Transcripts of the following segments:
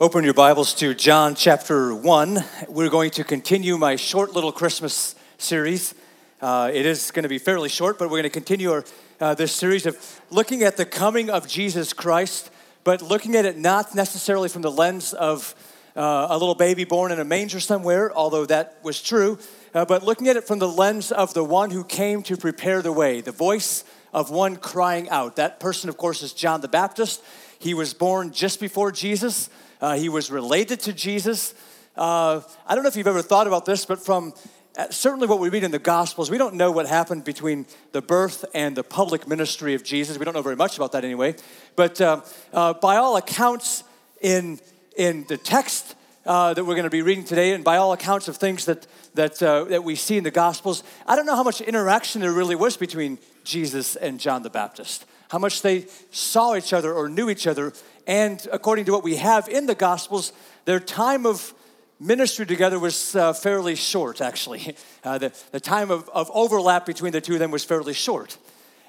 Open your Bibles to John chapter 1. We're going to continue my short little Christmas series. Uh, it is going to be fairly short, but we're going to continue our, uh, this series of looking at the coming of Jesus Christ, but looking at it not necessarily from the lens of uh, a little baby born in a manger somewhere, although that was true, uh, but looking at it from the lens of the one who came to prepare the way, the voice of one crying out. That person, of course, is John the Baptist. He was born just before Jesus. Uh, he was related to Jesus. Uh, I don't know if you've ever thought about this, but from uh, certainly what we read in the Gospels, we don't know what happened between the birth and the public ministry of Jesus. We don't know very much about that anyway. But uh, uh, by all accounts, in, in the text uh, that we're going to be reading today, and by all accounts of things that, that, that we see in the Gospels, I don't know how much interaction there really was between Jesus and John the Baptist how much they saw each other or knew each other. And according to what we have in the Gospels, their time of ministry together was uh, fairly short, actually. Uh, the, the time of, of overlap between the two of them was fairly short.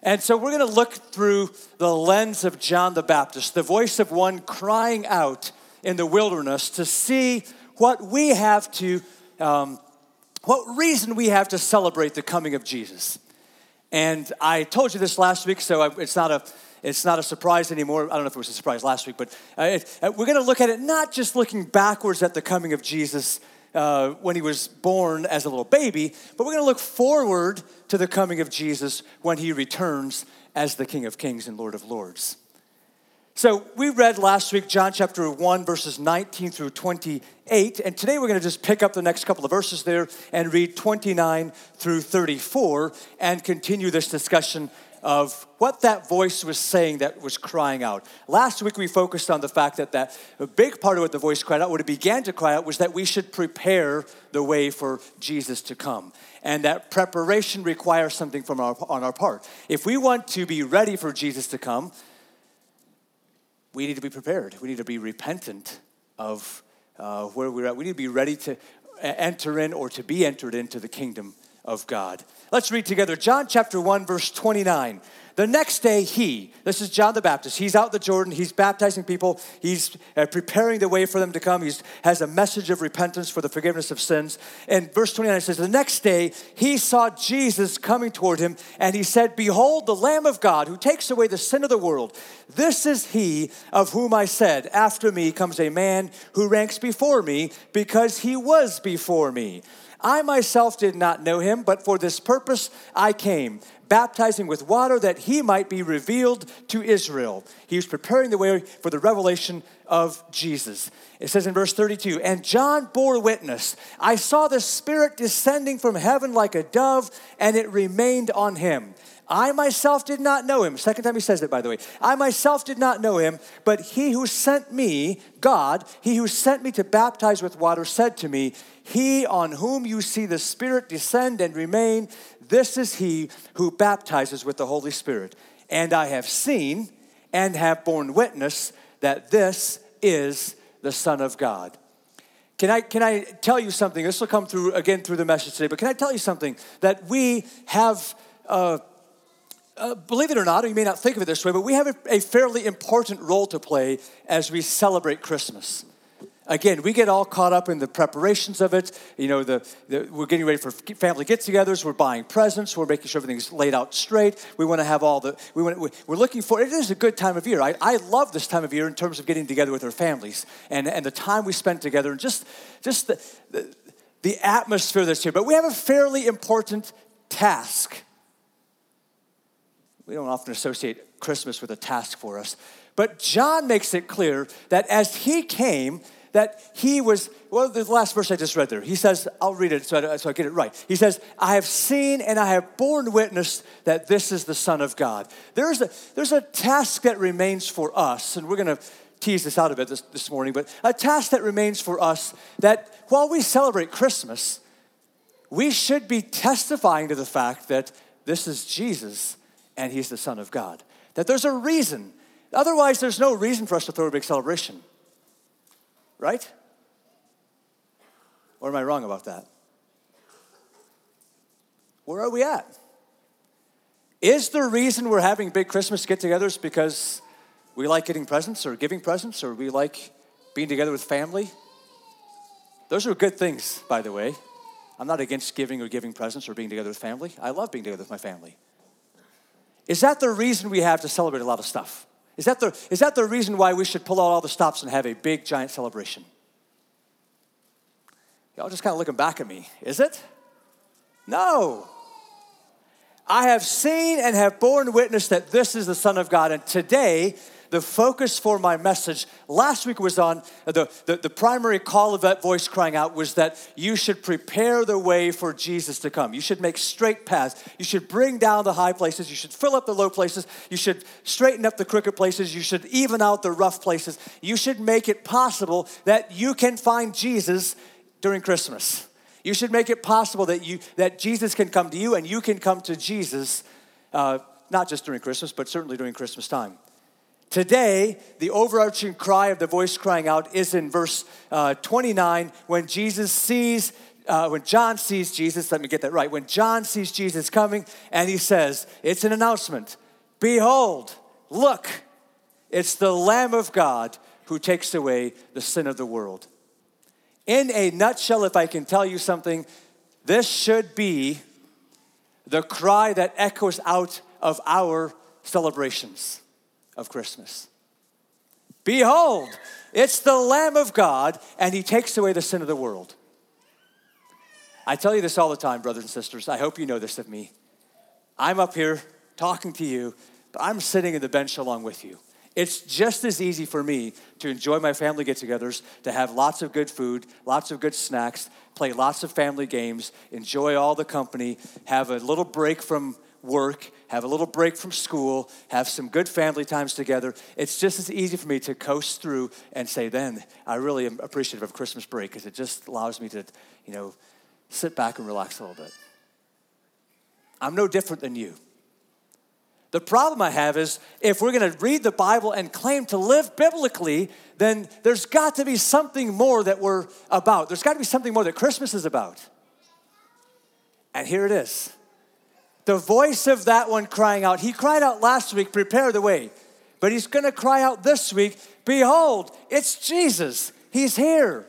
And so we're going to look through the lens of John the Baptist, the voice of one crying out in the wilderness to see what we have to, um, what reason we have to celebrate the coming of Jesus. And I told you this last week, so it's not a it's not a surprise anymore. I don't know if it was a surprise last week, but uh, uh, we're going to look at it not just looking backwards at the coming of Jesus uh, when he was born as a little baby, but we're going to look forward to the coming of Jesus when he returns as the King of Kings and Lord of Lords. So we read last week John chapter 1, verses 19 through 28. And today we're going to just pick up the next couple of verses there and read 29 through 34 and continue this discussion of what that voice was saying that was crying out. Last week we focused on the fact that, that a big part of what the voice cried out, what it began to cry out, was that we should prepare the way for Jesus to come. And that preparation requires something from our, on our part. If we want to be ready for Jesus to come, we need to be prepared. We need to be repentant of uh, where we're at. We need to be ready to enter in or to be entered into the kingdom of God. Let's read together John chapter 1, verse 29. The next day, he, this is John the Baptist, he's out the Jordan, he's baptizing people, he's uh, preparing the way for them to come, he has a message of repentance for the forgiveness of sins. And verse 29 says, The next day, he saw Jesus coming toward him, and he said, Behold, the Lamb of God who takes away the sin of the world. This is he of whom I said, After me comes a man who ranks before me, because he was before me. I myself did not know him, but for this purpose I came baptizing with water that he might be revealed to Israel. He was preparing the way for the revelation of Jesus. It says in verse 32 And John bore witness I saw the Spirit descending from heaven like a dove, and it remained on him. I myself did not know him. Second time he says it, by the way. I myself did not know him, but he who sent me, God, he who sent me to baptize with water, said to me, He on whom you see the Spirit descend and remain, this is he who baptizes with the Holy Spirit. And I have seen and have borne witness that this is the Son of God. Can I, can I tell you something? This will come through again through the message today, but can I tell you something? That we have, uh, uh, believe it or not, or you may not think of it this way, but we have a, a fairly important role to play as we celebrate Christmas again, we get all caught up in the preparations of it. You know, the, the we're getting ready for family get-togethers. We're buying presents. We're making sure everything's laid out straight. We want to have all the. We want. We're looking for. It is a good time of year. I, I love this time of year in terms of getting together with our families and and the time we spend together and just just the, the, the atmosphere that's here. But we have a fairly important task. We don't often associate Christmas with a task for us. But John makes it clear that as he came, that he was, well, the last verse I just read there, he says, I'll read it so I, so I get it right. He says, I have seen and I have borne witness that this is the Son of God. There's a, there's a task that remains for us, and we're going to tease this out of it this, this morning, but a task that remains for us that while we celebrate Christmas, we should be testifying to the fact that this is Jesus and he's the Son of God. That there's a reason. Otherwise, there's no reason for us to throw a big celebration. Right? Or am I wrong about that? Where are we at? Is the reason we're having big Christmas get togethers because we like getting presents or giving presents or we like being together with family. Those are good things, by the way. I'm not against giving or giving presents or being together with family. I love being together with my family. Is that the reason we have to celebrate a lot of stuff? Is that the, is that the reason why we should pull out all the stops and have a big, giant celebration? Y'all just kind of looking back at me. Is it? No. I have seen and have borne witness that this is the Son of God. And today, the focus for my message last week was on the, the, the, primary call of that voice crying out was that you should prepare the way for Jesus to come. You should make straight paths. You should bring down the high places. You should fill up the low places. You should straighten up the crooked places. You should even out the rough places. You should make it possible that you can find Jesus during Christmas. You should make it possible that, you, that Jesus can come to you and you can come to Jesus, uh, not just during Christmas, but certainly during Christmas time. Today, the overarching cry of the voice crying out is in verse uh, 29 when Jesus sees, uh, when John sees Jesus, let me get that right. When John sees Jesus coming and he says, It's an announcement Behold, look, it's the Lamb of God who takes away the sin of the world. In a nutshell, if I can tell you something, this should be the cry that echoes out of our celebrations of Christmas. Behold, it's the Lamb of God, and He takes away the sin of the world. I tell you this all the time, brothers and sisters. I hope you know this of me. I'm up here talking to you, but I'm sitting in the bench along with you. It's just as easy for me to enjoy my family get togethers, to have lots of good food, lots of good snacks, play lots of family games, enjoy all the company, have a little break from work, have a little break from school, have some good family times together. It's just as easy for me to coast through and say, then I really am appreciative of Christmas break because it just allows me to, you know, sit back and relax a little bit. I'm no different than you. The problem I have is if we're going to read the Bible and claim to live biblically, then there's got to be something more that we're about. There's got to be something more that Christmas is about. And here it is the voice of that one crying out. He cried out last week, prepare the way. But he's going to cry out this week, behold, it's Jesus. He's here.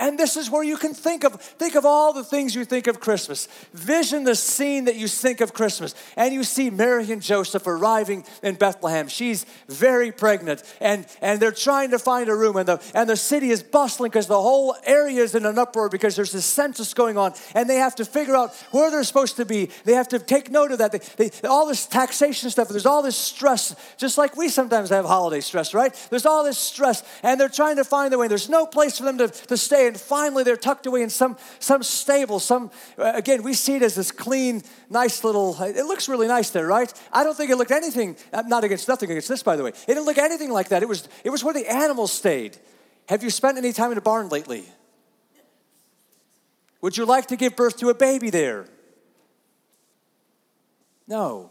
And this is where you can think of think of all the things you think of Christmas. Vision the scene that you think of Christmas. And you see Mary and Joseph arriving in Bethlehem. She's very pregnant and and they're trying to find a room and the and the city is bustling because the whole area is in an uproar because there's this census going on and they have to figure out where they're supposed to be. They have to take note of that. They, they, all this taxation stuff, there's all this stress just like we sometimes have holiday stress, right? There's all this stress and they're trying to find their way. There's no place for them to, to stay and finally they're tucked away in some, some stable. Some, uh, again, we see it as this clean, nice little, it looks really nice there, right? I don't think it looked anything, uh, not against, nothing against this, by the way. It didn't look anything like that. It was, it was where the animals stayed. Have you spent any time in a barn lately? Would you like to give birth to a baby there? No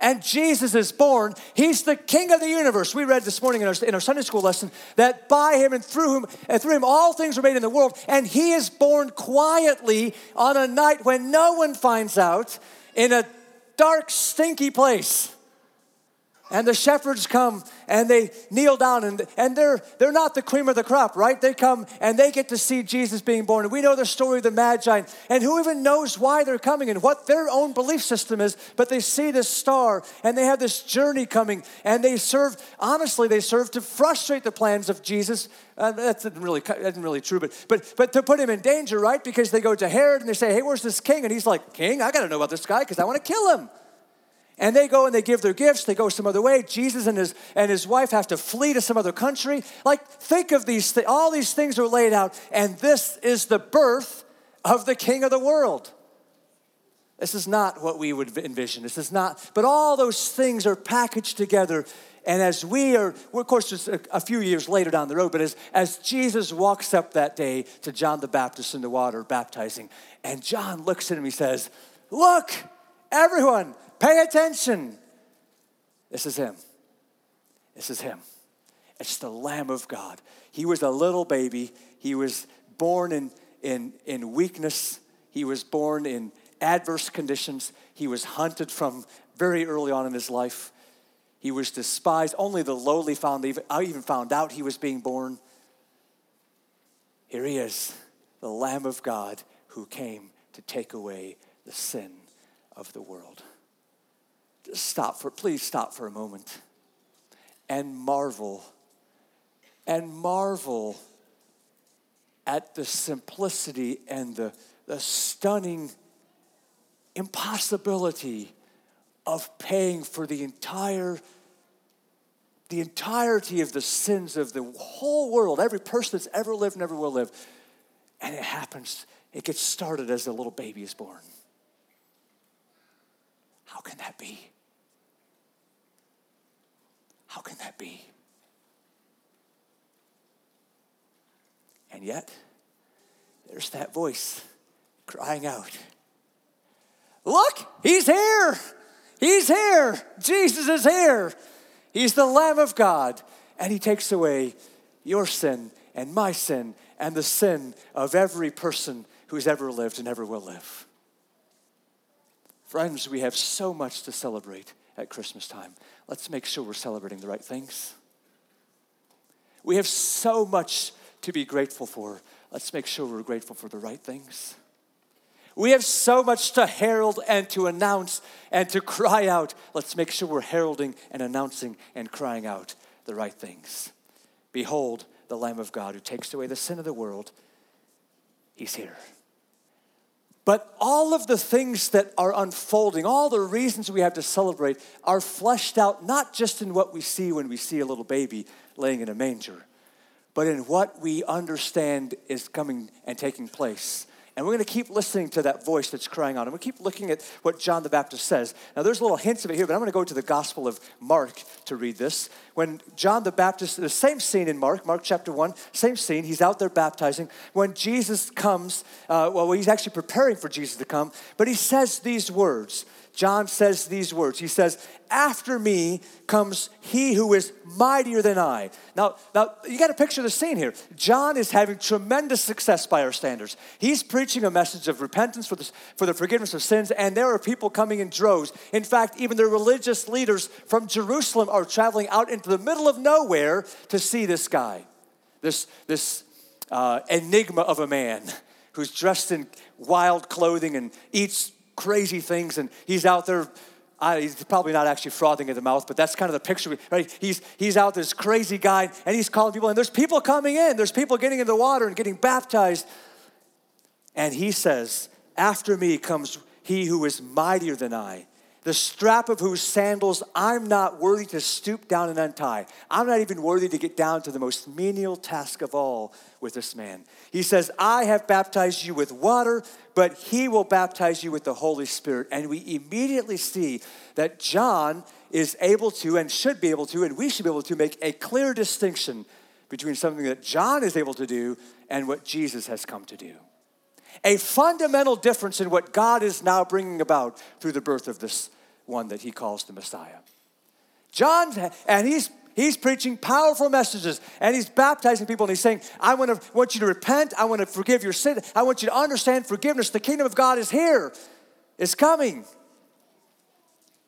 and Jesus is born, he's the king of the universe. We read this morning in our, in our Sunday school lesson that by him and through him and through him all things were made in the world, and he is born quietly on a night when no one finds out in a dark, stinky place. And the shepherds come and they kneel down and, and they're, they're not the cream of the crop, right? They come and they get to see Jesus being born. And we know the story of the Magi and who even knows why they're coming and what their own belief system is, but they see this star and they have this journey coming and they serve, honestly, they serve to frustrate the plans of Jesus. Uh, that's really, not really true, but, but, but to put him in danger, right? Because they go to Herod and they say, hey, where's this king? And he's like, king, I got to know about this guy because I want to kill him. And they go and they give their gifts, they go some other way. Jesus and his, and his wife have to flee to some other country. Like, think of these, th- all these things are laid out, and this is the birth of the king of the world. This is not what we would envision. This is not, but all those things are packaged together. And as we are, of course, just a, a few years later down the road, but as, as Jesus walks up that day to John the Baptist in the water baptizing, and John looks at him, he says, Look, everyone, Pay attention. This is him. This is him. It's the Lamb of God. He was a little baby. He was born in, in, in weakness. He was born in adverse conditions. He was hunted from very early on in his life. He was despised. Only the lowly found, I even found out he was being born. Here he is, the Lamb of God who came to take away the sin of the world. Stop for, please stop for a moment and marvel, and marvel at the simplicity and the, the stunning impossibility of paying for the entire the entirety of the sins of the whole world, every person that's ever lived never will live. And it happens, it gets started as a little baby is born. How can that be? How can that be? And yet, there's that voice crying out Look, he's here! He's here! Jesus is here! He's the Lamb of God, and he takes away your sin and my sin and the sin of every person who's ever lived and ever will live. Friends, we have so much to celebrate at Christmas time. Let's make sure we're celebrating the right things. We have so much to be grateful for. Let's make sure we're grateful for the right things. We have so much to herald and to announce and to cry out. Let's make sure we're heralding and announcing and crying out the right things. Behold, the Lamb of God who takes away the sin of the world. He's here. But all of the things that are unfolding, all the reasons we have to celebrate, are fleshed out not just in what we see when we see a little baby laying in a manger, but in what we understand is coming and taking place and we're going to keep listening to that voice that's crying out. And we keep looking at what John the Baptist says. Now, there's little hints of it here, but I'm going to go to the Gospel of Mark to read this. When John the Baptist, the same scene in Mark, Mark chapter 1, same scene, he's out there baptizing. When Jesus comes, uh, well, he's actually preparing for Jesus to come, but he says these words. John says these words. He says, After me comes he who is mightier than I. Now, now you got to picture the scene here. John is having tremendous success by our standards. He's preaching a message of repentance for the, for the forgiveness of sins, and there are people coming in droves. In fact, even the religious leaders from Jerusalem are traveling out into the middle of nowhere to see this guy, this, this uh, enigma of a man who's dressed in wild clothing and eats crazy things, and he's out there. Uh, he's probably not actually frothing at the mouth, but that's kind of the picture. Right? He's, he's out this crazy guy, and he's calling people, and there's people coming in. There's people getting in the water and getting baptized. And he says, After me comes he who is mightier than I, the strap of whose sandals I'm not worthy to stoop down and untie. I'm not even worthy to get down to the most menial task of all with this man. He says, I have baptized you with water, but he will baptize you with the Holy Spirit. And we immediately see that John is able to and should be able to, and we should be able to make a clear distinction between something that John is able to do and what Jesus has come to do a fundamental difference in what God is now bringing about through the birth of this one that he calls the Messiah. John, and he's He's preaching powerful messages and he's baptizing people and he's saying, I want, to, want you to repent. I want to forgive your sin. I want you to understand forgiveness. The kingdom of God is here, it's coming.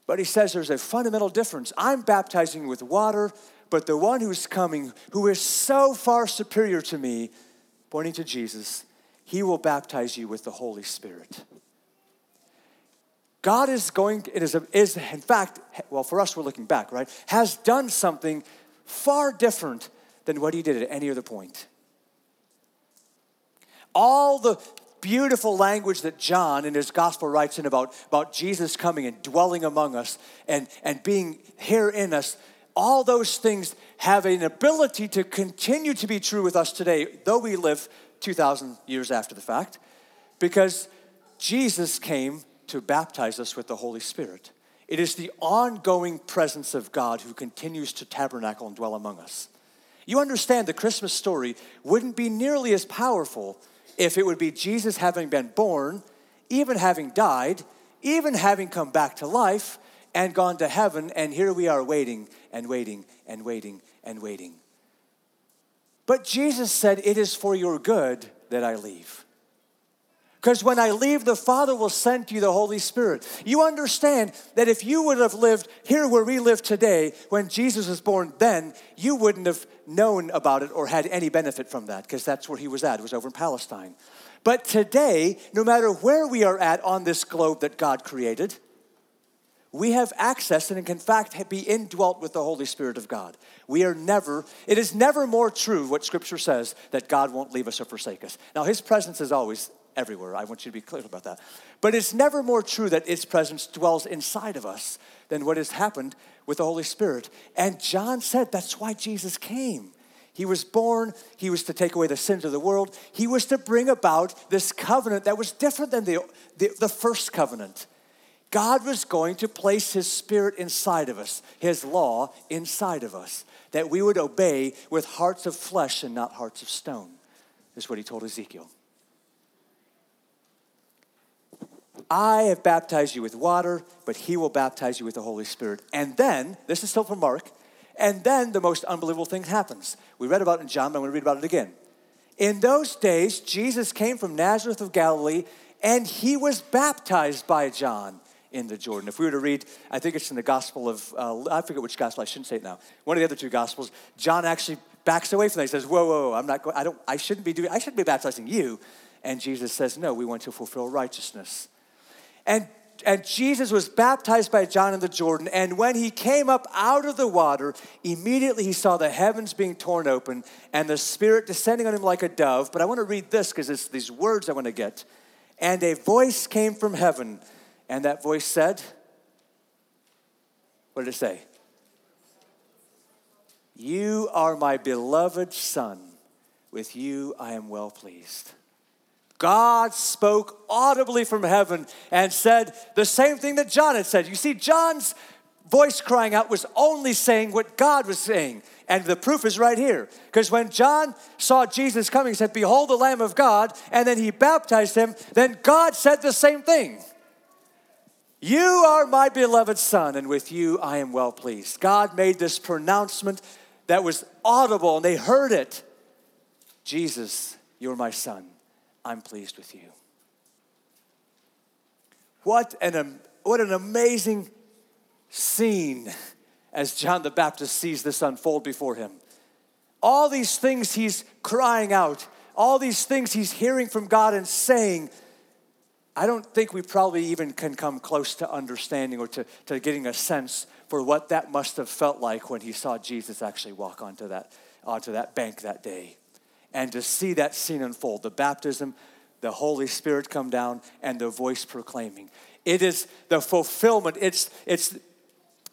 But he says there's a fundamental difference. I'm baptizing with water, but the one who's coming, who is so far superior to me, pointing to Jesus, he will baptize you with the Holy Spirit. God is going, it is, is in fact, well, for us, we're looking back, right? Has done something far different than what he did at any other point. All the beautiful language that John in his gospel writes in about, about Jesus coming and dwelling among us and, and being here in us, all those things have an ability to continue to be true with us today, though we live 2,000 years after the fact, because Jesus came to baptize us with the Holy Spirit. It is the ongoing presence of God who continues to tabernacle and dwell among us. You understand the Christmas story wouldn't be nearly as powerful if it would be Jesus having been born, even having died, even having come back to life and gone to heaven, and here we are waiting and waiting and waiting and waiting. But Jesus said, It is for your good that I leave. Because when I leave, the Father will send you the Holy Spirit. You understand that if you would have lived here where we live today, when Jesus was born, then you wouldn't have known about it or had any benefit from that, because that's where he was at. It was over in Palestine. But today, no matter where we are at on this globe that God created, we have access and can in fact be indwelt with the Holy Spirit of God. We are never, it is never more true what Scripture says that God won't leave us or forsake us. Now, His presence is always everywhere. I want you to be clear about that. But it's never more true that His presence dwells inside of us than what has happened with the Holy Spirit. And John said that's why Jesus came. He was born, he was to take away the sins of the world, he was to bring about this covenant that was different than the, the, the first covenant. God was going to place His Spirit inside of us, His law inside of us, that we would obey with hearts of flesh and not hearts of stone, is what He told Ezekiel. I have baptized you with water, but He will baptize you with the Holy Spirit. And then, this is still from Mark, and then the most unbelievable thing happens. We read about it in John, but I'm going to read about it again. In those days, Jesus came from Nazareth of Galilee, and he was baptized by John in the Jordan. If we were to read, I think it's in the Gospel of, uh, I forget which Gospel, I shouldn't say it now. One of the other two Gospels, John actually backs away from that. He says, whoa, whoa, I'm not going, I don't, I shouldn't be doing, I shouldn't be baptizing you. And Jesus says, no, we want to fulfill righteousness. And and Jesus was baptized by John in the Jordan. And when he came up out of the water, immediately he saw the heavens being torn open and the Spirit descending on him like a dove. But I want to read this because it's these words I want to get. And a voice came from heaven and that voice said, What did it say? You are my beloved Son. With you I am well pleased. God spoke audibly from heaven and said the same thing that John had said. You see, John's voice crying out was only saying what God was saying. And the proof is right here. Because when John saw Jesus coming, he said, Behold the Lamb of God, and then he baptized him, then God said the same thing. You are my beloved son, and with you I am well pleased. God made this pronouncement that was audible, and they heard it. Jesus, you're my son. I'm pleased with you. What an, what an amazing scene as John the Baptist sees this unfold before him. All these things he's crying out, all these things he's hearing from God and saying I don't think we probably even can come close to understanding or to, to getting a sense for what that must have felt like when he saw Jesus actually walk onto that, onto that bank that day. And to see that scene unfold the baptism, the Holy Spirit come down, and the voice proclaiming. It is the fulfillment, it's, it's,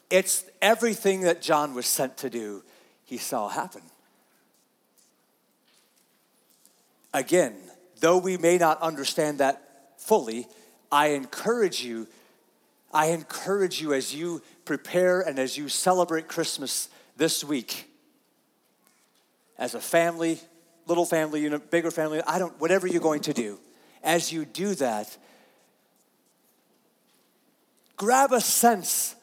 it's everything that John was sent to do, he saw happen. Again, though we may not understand that fully, I encourage you, I encourage you as you prepare and as you celebrate Christmas this week, as a family, little family unit, bigger family, I don't, whatever you're going to do, as you do that, grab a sense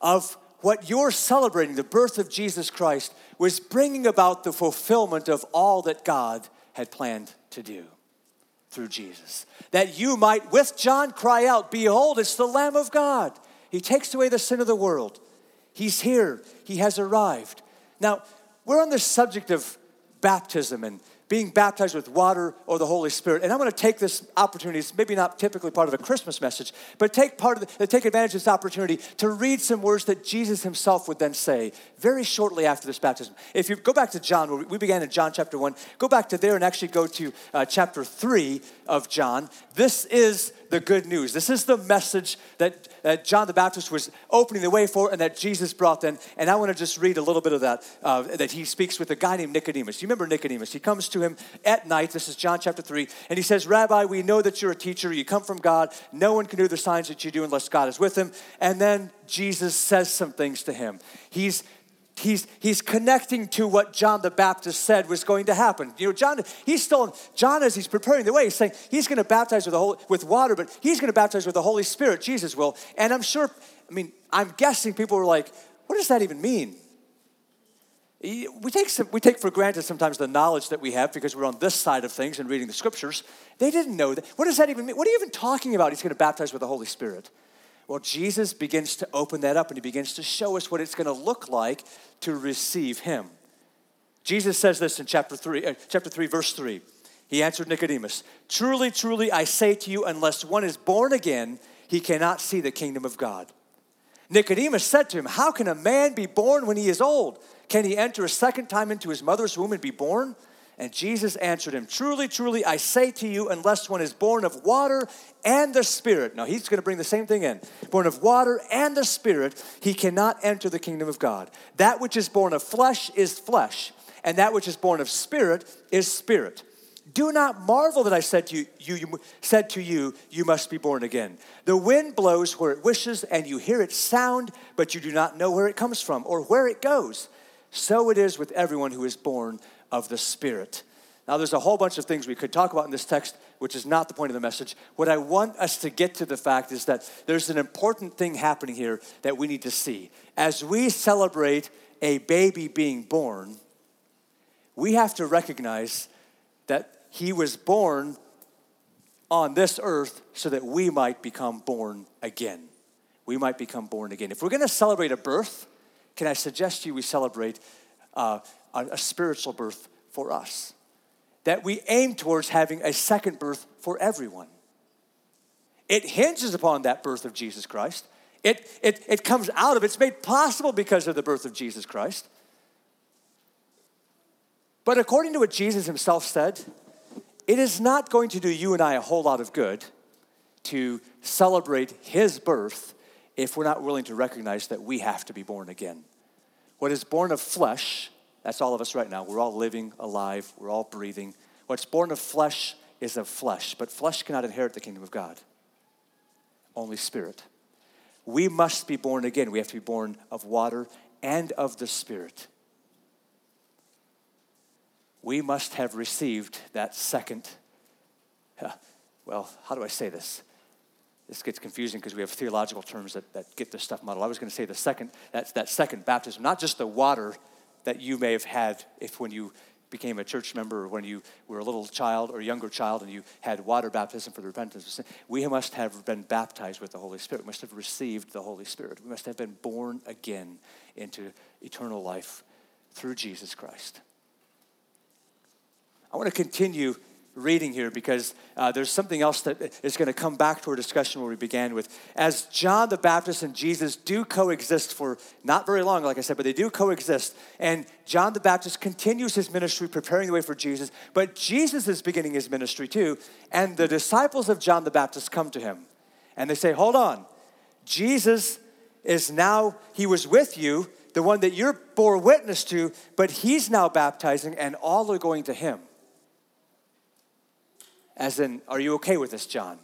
of what you're celebrating, the birth of Jesus Christ, was bringing about the fulfillment of all that God had planned to do through Jesus. That you might, with John, cry out, Behold, it's the Lamb of God. He takes away the sin of the world. He's here, He has arrived. Now, we're on the subject of baptism and being baptized with water or the Holy Spirit. And I'm going to take this opportunity, it's maybe not typically part of a Christmas message, but take part of the, take advantage of this opportunity to read some words that Jesus himself would then say very shortly after this baptism. If you go back to John, where we began in John chapter 1, go back to there and actually go to uh, chapter 3 of John. This is the good news. This is the message that, that John the Baptist was opening the way for and that Jesus brought then. And I want to just read a little bit of that, uh, that he speaks with a guy named Nicodemus. You remember Nicodemus? He comes to him at night. This is John chapter 3. And he says, Rabbi, we know that you're a teacher. You come from God. No one can do the signs that you do unless God is with him. And then Jesus says some things to him. He's he's, he's connecting to what John the Baptist said was going to happen. You know, John, he's still, John, as he's preparing the way, he's saying he's going to baptize with, the Holy, with water, but he's going to baptize with the Holy Spirit, Jesus will. And I'm sure, I mean, I'm guessing people were like, what does that even mean? We take, some, we take for granted sometimes the knowledge that we have because we're on this side of things and reading the scriptures. They didn't know that. What does that even mean? What are you even talking about? He's going to baptize with the Holy Spirit. Well, Jesus begins to open that up and he begins to show us what it's going to look like to receive him. Jesus says this in chapter 3, uh, chapter 3 verse 3. He answered Nicodemus, Truly, truly, I say to you, unless one is born again, he cannot see the kingdom of God. Nicodemus said to him, How can a man be born when he is old? Can he enter a second time into his mother's womb and be born? And Jesus answered him, Truly, truly, I say to you, unless one is born of water and the Spirit. Now, he's going to bring the same thing in. Born of water and the Spirit, he cannot enter the kingdom of God. That which is born of flesh is flesh, and that which is born of spirit is spirit. Do not marvel that I said to you, you, you, said to you, you must be born again. The wind blows where it wishes, and you hear its sound, but you do not know where it comes from or where it goes. So it is with everyone who is born of the Spirit. Now, there's a whole bunch of things we could talk about in this text, which is not the point of the message. What I want us to get to the fact is that there's an important thing happening here that we need to see. As we celebrate a baby being born, we have to recognize that he was born on this earth so that we might become born again. We might become born again. If we're going to celebrate a birth, can I suggest you we celebrate uh, a, spiritual birth for us? That we aim towards having a second birth for everyone. It hinges upon that birth of Jesus Christ. It, it, it comes out of, it's made possible because of the birth of Jesus Christ. But according to what Jesus himself said, it is not going to do you and I a whole lot of good to celebrate his birth if we're not willing to recognize that we have to be born again. What is born of flesh, that's all of us right now. We're all living, alive, we're all breathing. What's born of flesh is of flesh, but flesh cannot inherit the kingdom of God, only spirit. We must be born again. We have to be born of water and of the spirit. We must have received that second, well, how do I say this? this gets confusing because we have theological terms that, that get this stuff muddled. I was going to say the second, that's that second baptism, not just the water that you may have had if when you became a church member or when you were a little child or younger child and you had water baptism for the repentance of sin. We must have been baptized with the Holy Spirit. We must have received the Holy Spirit. We must have been born again into eternal life through Jesus Christ. I want to continue reading here because uh, there's something else that is going to come back to our discussion where we began with. As John the Baptist and Jesus do coexist for not very long, like I said, but they do coexist. And John the Baptist continues his ministry, preparing the way for Jesus, but Jesus is beginning his ministry too. And the disciples of John the Baptist come to him and they say, Hold on, Jesus is now, he was with you, the one that you're bore witness to, but he's now baptizing and all are going to him. As in, are you okay with this, John?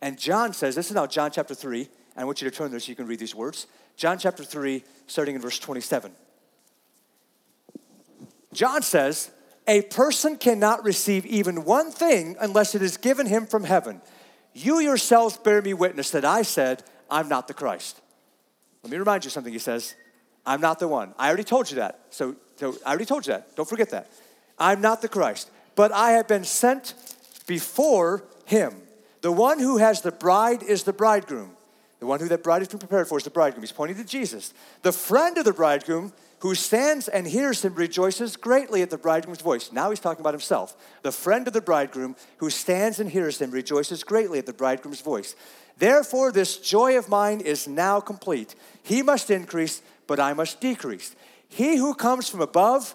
And John says, this is now John chapter 3. I want you to turn there so you can read these words. John chapter 3, starting in verse 27. John says, A person cannot receive even one thing unless it is given him from heaven. You yourselves bear me witness that I said, I'm not the Christ. Let me remind you something he says. I'm not the one. I already told you that. So, so I already told you that. Don't forget that. I'm not the Christ but I have been sent before him. The one who has the bride is the bridegroom. The one who that bride has been prepared for is the bridegroom. He's pointing to Jesus. The friend of the bridegroom who stands and hears him rejoices greatly at the bridegroom's voice. Now he's talking about himself. The friend of the bridegroom who stands and hears him rejoices greatly at the bridegroom's voice. Therefore, this joy of mine is now complete. He must increase, but I must decrease. He who comes from above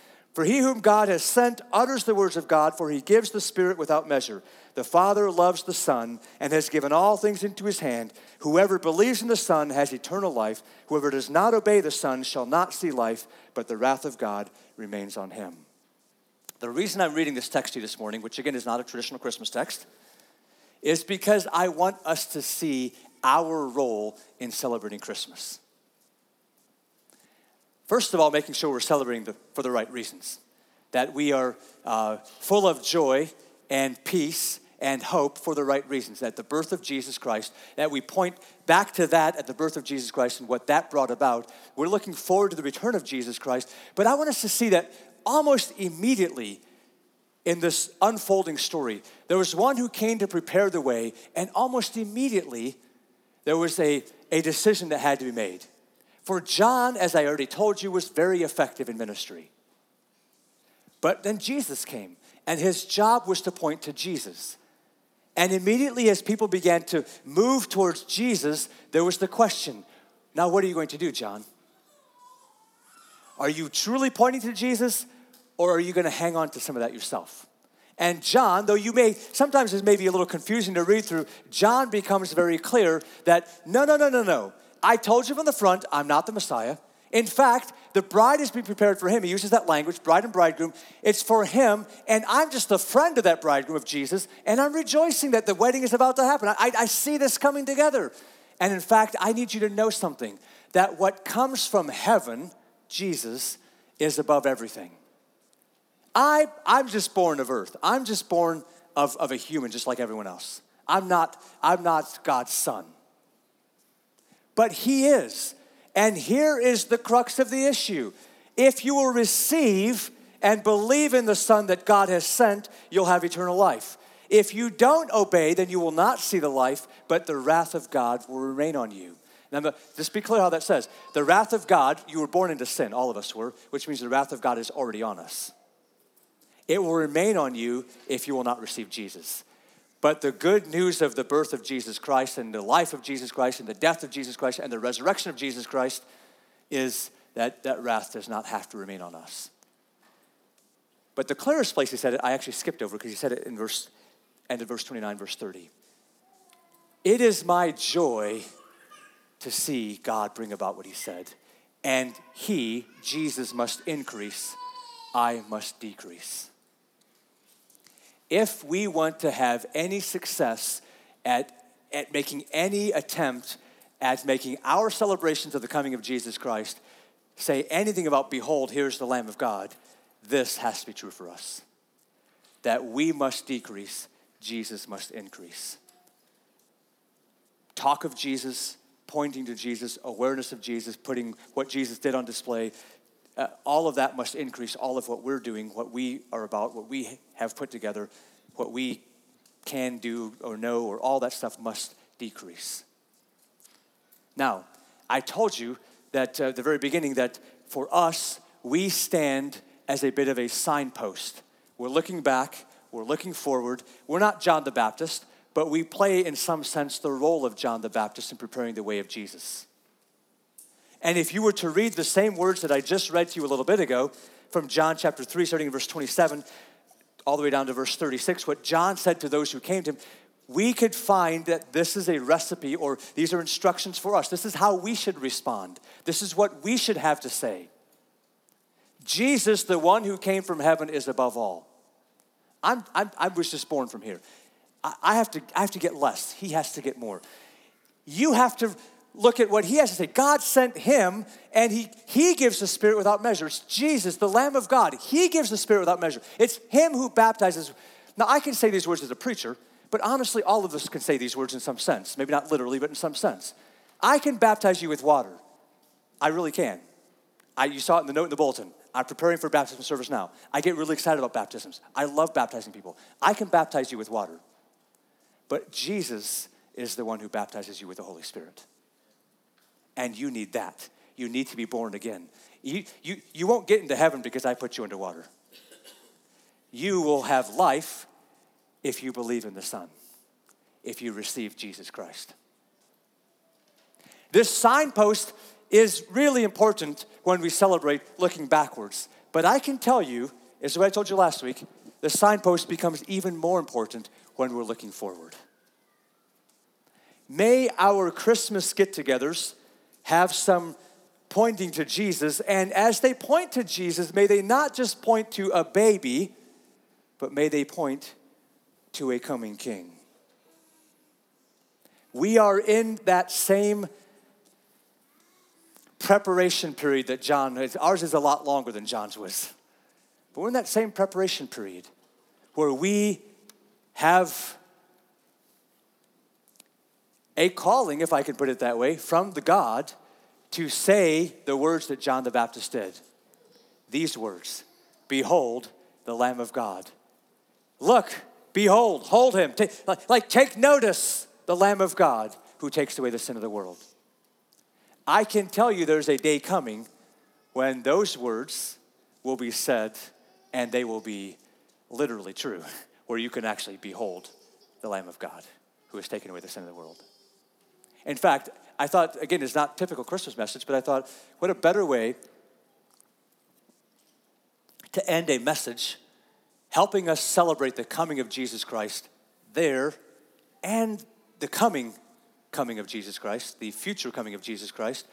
For he whom God has sent utters the words of God, for he gives the Spirit without measure. The Father loves the Son and has given all things into his hand. Whoever believes in the Son has eternal life. Whoever does not obey the Son shall not see life, but the wrath of God remains on him. The reason I'm reading this text to you this morning, which again is not a traditional Christmas text, is because I want us to see our role in celebrating Christmas. First of all, making sure we're celebrating the, for the right reasons, that we are uh, full of joy and peace and hope for the right reasons. That the birth of Jesus Christ, that we point back to that at the birth of Jesus Christ and what that brought about. We're looking forward to the return of Jesus Christ. But I want us to see that almost immediately in this unfolding story, there was one who came to prepare the way, and almost immediately there was a, a decision that had to be made. For John, as I already told you, was very effective in ministry. But then Jesus came, and his job was to point to Jesus. And immediately, as people began to move towards Jesus, there was the question now, what are you going to do, John? Are you truly pointing to Jesus, or are you going to hang on to some of that yourself? And John, though you may, sometimes it's maybe a little confusing to read through, John becomes very clear that no, no, no, no, no. I told you from the front, I'm not the Messiah. In fact, the bride is being prepared for him. He uses that language, bride and bridegroom. It's for him, and I'm just a friend of that bridegroom of Jesus, and I'm rejoicing that the wedding is about to happen. I, I see this coming together. And in fact, I need you to know something that what comes from heaven, Jesus, is above everything. I, I'm just born of earth. I'm just born of, of a human, just like everyone else. I'm not, I'm not God's son. But He is. And here is the crux of the issue. If you will receive and believe in the Son that God has sent, you'll have eternal life. If you don't obey, then you will not see the life, but the wrath of God will remain on you. Now, just be clear how that says. The wrath of God, you were born into sin, all of us were, which means the wrath of God is already on us. It will remain on you if you will not receive Jesus. But the good news of the birth of Jesus Christ and the life of Jesus Christ and the death of Jesus Christ and the resurrection of Jesus Christ is that that wrath does not have to remain on us. But the clearest place he said it, I actually skipped over because he said it in verse, end of verse 29, verse 30. It is my joy to see God bring about what he said. And he, Jesus, must increase, I must decrease if we want to have any success at, at making any attempt at making our celebrations of the coming of Jesus Christ say anything about, behold, here's the Lamb of God, this has to be true for us. That we must decrease, Jesus must increase. Talk of Jesus, pointing to Jesus, awareness of Jesus, putting what Jesus did on display, uh, all of that must increase. All of what we're doing, what we are about, what we have put together, what we can do or know, or all that stuff must decrease. Now, I told you that uh, at the very beginning that for us, we stand as a bit of a signpost. We're looking back, we're looking forward. We're not John the Baptist, but we play, in some sense, the role of John the Baptist in preparing the way of Jesus. And if you were to read the same words that I just read to you a little bit ago from John chapter 3, starting in verse 27, all the way down to verse 36, what John said to those who came to him, we could find that this is a recipe or these are instructions for us. This is how we should respond. This is what we should have to say. Jesus, the one who came from heaven, is above all. I'm, I'm, i was just born from here. I, I, have to, I have to get less. He has to get more. You have to look at what he has to say. God sent him, and he, he gives the Spirit without measure. It's Jesus, the Lamb of God. He gives the Spirit without measure. It's him who baptizes. Now, I can say these words as a preacher, but honestly, all of us can say these words in some sense. Maybe not literally, but in some sense. I can baptize you with water. I really can. I, you saw it in the note in the bulletin. I'm preparing for baptism service now. I get really excited about baptisms. I love baptizing people. I can baptize you with water. But Jesus is the one who baptizes you with the Holy Spirit. And you need that. You need to be born again. You, you, you won't get into heaven because I put you under water. You will have life if you believe in the Son, if you receive Jesus Christ. This signpost is really important when we celebrate looking backwards. But I can tell you, as I told you last week, the signpost becomes even more important when we're looking forward. May our Christmas get togethers have some pointing to Jesus. And as they point to Jesus, may they not just point to a baby, but may they point to a coming king. We are in that same preparation period that John, ours is a lot longer than John's was. But we're in that same preparation period where we have a calling, if I can put it that way, from the God to say the words that John the Baptist did. These words Behold, the Lamb of God. Look, behold, hold him. Like, take notice, the Lamb of God who takes away the sin of the world. I can tell you there's a day coming when those words will be said and they will be literally true, where you can actually behold the Lamb of God who has taken away the sin of the world. In fact, I thought, again, it's not typical Christmas message, but I thought, what a better way to end a message helping us celebrate the coming of Jesus Christ there and the coming coming of Jesus Christ, the future coming of Jesus Christ.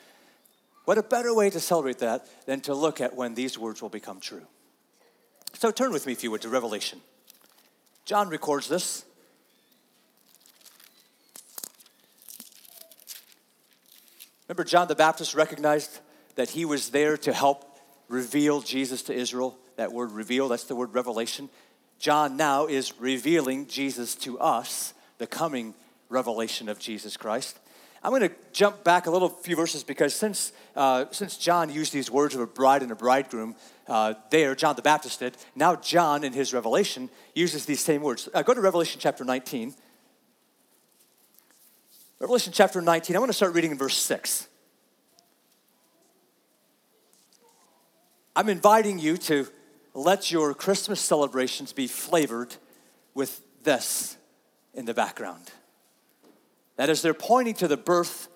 What a better way to celebrate that than to look at when these words will become true. So turn with me, if you would, to Revelation. John records this. Remember, John the Baptist recognized that he was there to help reveal Jesus to Israel. That word reveal, that's the word revelation. John now is revealing Jesus to us, the coming revelation of Jesus Christ. I'm going to jump back a little few verses because since, uh, since John used these words of a bride and a bridegroom uh, there, John the Baptist did, now John in his revelation uses these same words. Uh, go to Revelation chapter 19. Revelation chapter 19, I want to start reading in verse 6. I'm inviting you to let your Christmas celebrations be flavored with this in the background. That is, they're pointing to the birth,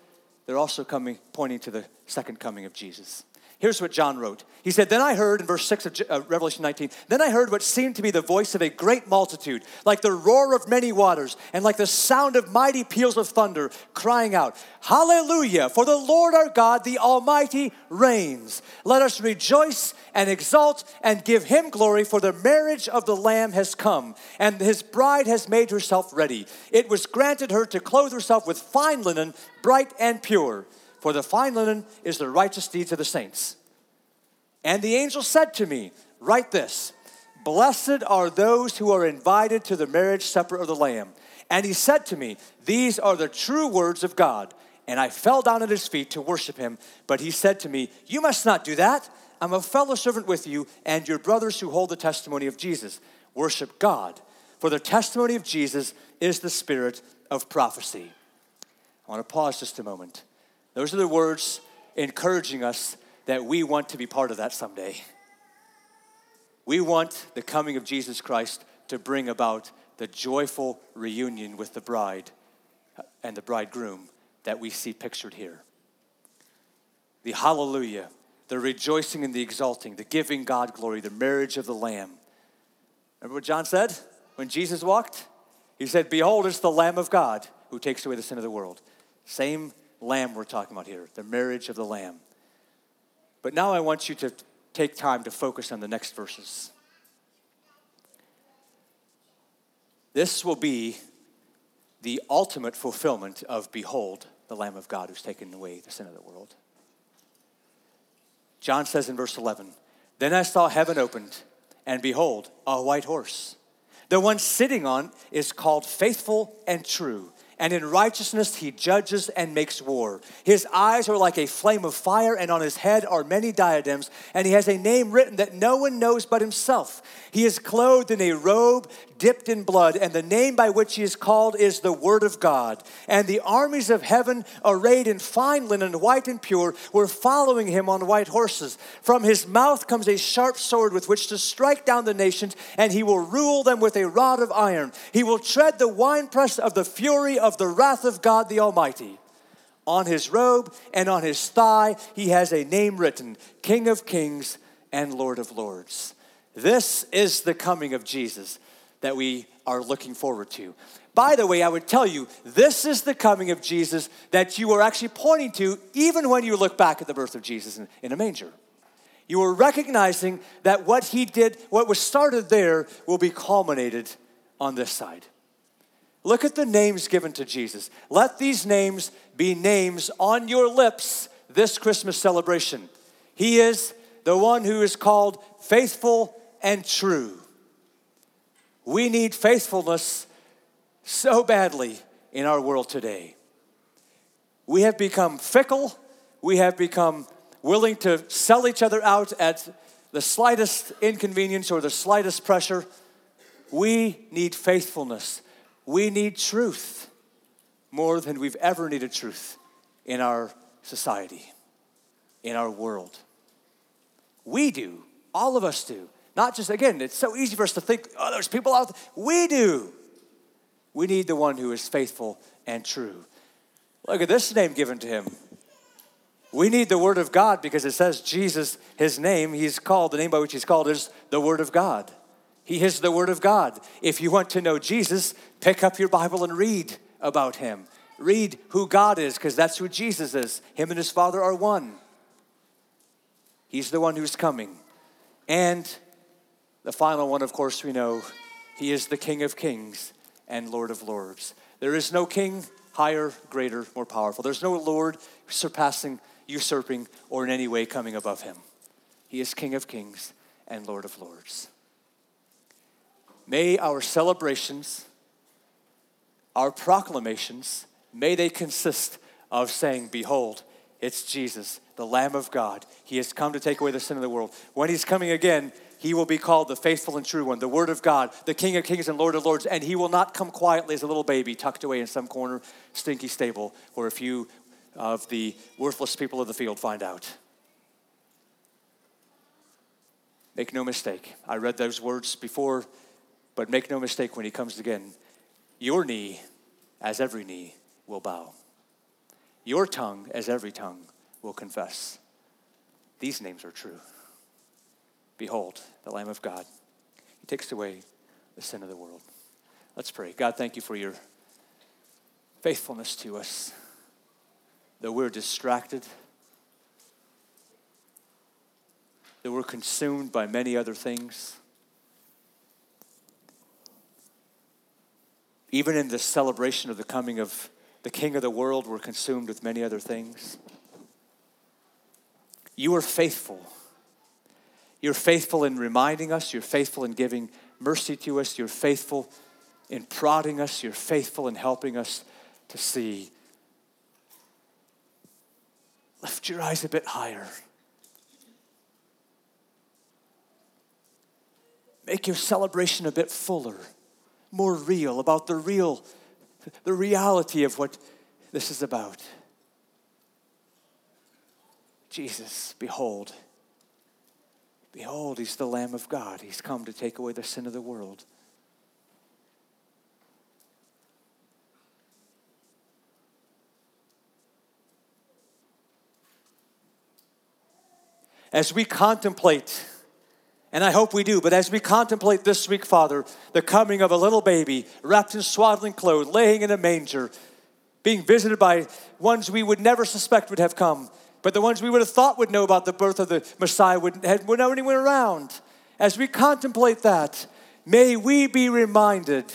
they're also coming, pointing to the second coming of Jesus. Here's what John wrote. He said, Then I heard in verse 6 of uh, Revelation 19, then I heard what seemed to be the voice of a great multitude, like the roar of many waters, and like the sound of mighty peals of thunder, crying out, Hallelujah, for the Lord our God, the Almighty, reigns. Let us rejoice and exult and give him glory, for the marriage of the Lamb has come, and his bride has made herself ready. It was granted her to clothe herself with fine linen, bright and pure for the fine linen is the righteous deeds of the saints. And the angel said to me, Write this Blessed are those who are invited to the marriage supper of the Lamb. And he said to me, These are the true words of God. And I fell down at his feet to worship him. But he said to me, You must not do that. I'm a fellow servant with you and your brothers who hold the testimony of Jesus. Worship God. For the testimony of Jesus is the spirit of prophecy. I want to pause just a moment. Those are the words encouraging us that we want to be part of that someday. We want the coming of Jesus Christ to bring about the joyful reunion with the bride and the bridegroom that we see pictured here. The hallelujah, the rejoicing and the exalting, the giving God glory, the marriage of the Lamb. Remember what John said when Jesus walked? He said, Behold, it's the Lamb of God who takes away the sin of the world. Same lamb we're talking about here, the marriage of the lamb. But now I want you to take time to focus on the next verses. This will be the ultimate fulfillment of Behold, the Lamb of God who's taken away the sin of the world. John says in verse 11, Then I saw heaven opened, and behold, a white horse. The one sitting on is called faithful and true and in righteousness he judges and makes war. His eyes are like a flame of fire, and on his head are many diadems, and he has a name written that no one knows but himself. He is clothed in a robe dipped in blood, and the name by which he is called is the Word of God. And the armies of heaven, arrayed in fine linen, white and pure, were following him on white horses. From his mouth comes a sharp sword with which to strike down the nations, and he will rule them with a rod of iron. He will tread the winepress of the fury of the wrath of God the Almighty. On his robe and on his thigh, he has a name written King of Kings and Lord of Lords. This is the coming of Jesus that we are looking forward to. By the way, I would tell you, this is the coming of Jesus that you are actually pointing to even when you look back at the birth of Jesus in, in a manger. You are recognizing that what he did, what was started there, will be culminated on this side. Look at the names given to Jesus. Let these names be names on your lips this Christmas celebration. He is the one who is called faithful and true. We need faithfulness so badly in our world today. We have become fickle, we have become willing to sell each other out at the slightest inconvenience or the slightest pressure. We need faithfulness. We need truth more than we've ever needed truth in our society, in our world. We do, all of us do. Not just, again, it's so easy for us to think, oh, there's people out there. We do. We need the one who is faithful and true. Look at this name given to him. We need the Word of God because it says Jesus, his name, he's called, the name by which he's called is the Word of God. He is the Word of God. If you want to know Jesus, pick up your Bible and read about him. Read who God is because that's who Jesus is. Him and his Father are one. He's the one who's coming. And the final one, of course, we know he is the King of Kings and Lord of Lords. There is no king higher, greater, more powerful. There's no Lord surpassing, usurping, or in any way coming above him. He is King of kings and Lord of lords. May our celebrations, our proclamations, may they consist of saying, Behold, it's Jesus, the Lamb of God. He has come to take away the sin of the world. When he's coming again, he will be called the faithful and true one, the Word of God, the King of kings and Lord of lords, and he will not come quietly as a little baby tucked away in some corner, stinky stable where a few of the worthless people of the field find out. Make no mistake. I read those words before, but make no mistake when he comes again. Your knee, as every knee, will bow. Your tongue, as every tongue, will confess. These names are true. Behold, the Lamb of God. He takes away the sin of the world. Let's pray. God, thank you for your faithfulness to us. That we're distracted, that we're consumed by many other things. Even in the celebration of the coming of the King of the world, we're consumed with many other things. You are faithful. You're faithful in reminding us, you're faithful in giving mercy to us, you're faithful in prodding us, you're faithful in helping us to see. Lift your eyes a bit higher. Make your celebration a bit fuller, more real, about the real, the reality of what this is about. Jesus, behold, behold, he's the Lamb of God. He's come to take away the sin of the world. As we contemplate, and I hope we do, but as we contemplate this week, Father, the coming of a little baby wrapped in swaddling clothes, laying in a manger, being visited by ones we would never suspect would have come, but the ones we would have thought would know about the birth of the Messiah would, would know anyone around. As we contemplate that, may we be reminded,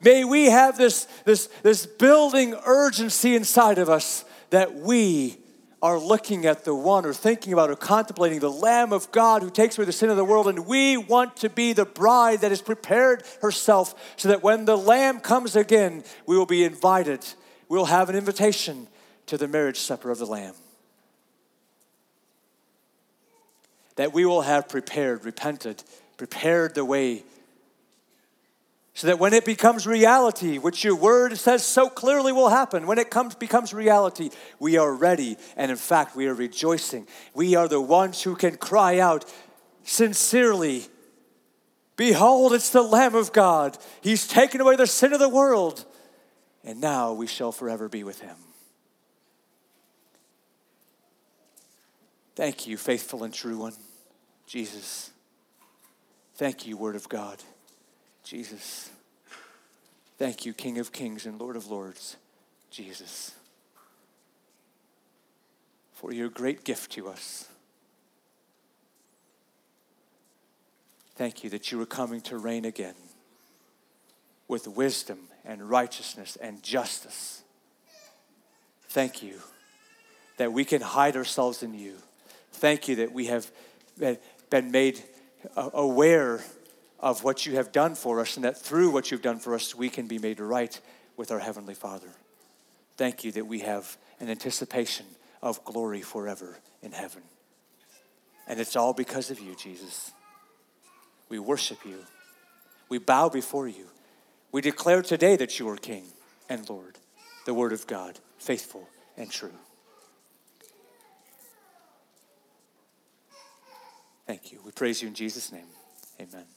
may we have this, this, this building urgency inside of us that we are looking at the one or thinking about or contemplating the Lamb of God who takes away the sin of the world, and we want to be the bride that has prepared herself so that when the Lamb comes again, we will be invited. We'll have an invitation to the marriage supper of the Lamb. That we will have prepared, repented, prepared the way so that when it becomes reality, which your word says so clearly will happen, when it comes becomes reality, we are ready and in fact we are rejoicing. We are the ones who can cry out sincerely, behold it's the lamb of God. He's taken away the sin of the world and now we shall forever be with him. Thank you, faithful and true one. Jesus. Thank you, Word of God. Jesus. Thank you, King of Kings and Lord of Lords. Jesus. For your great gift to us. Thank you that you are coming to reign again with wisdom and righteousness and justice. Thank you that we can hide ourselves in you. Thank you that we have been made uh, aware of what you have done for us, and that through what you've done for us, we can be made right with our Heavenly Father. Thank you that we have an anticipation of glory forever in heaven. And it's all because of you, Jesus. We worship you. We bow before you. We declare today that you are King and Lord, the Word of God, faithful and true. Thank you. We praise you in Jesus' name. Amen.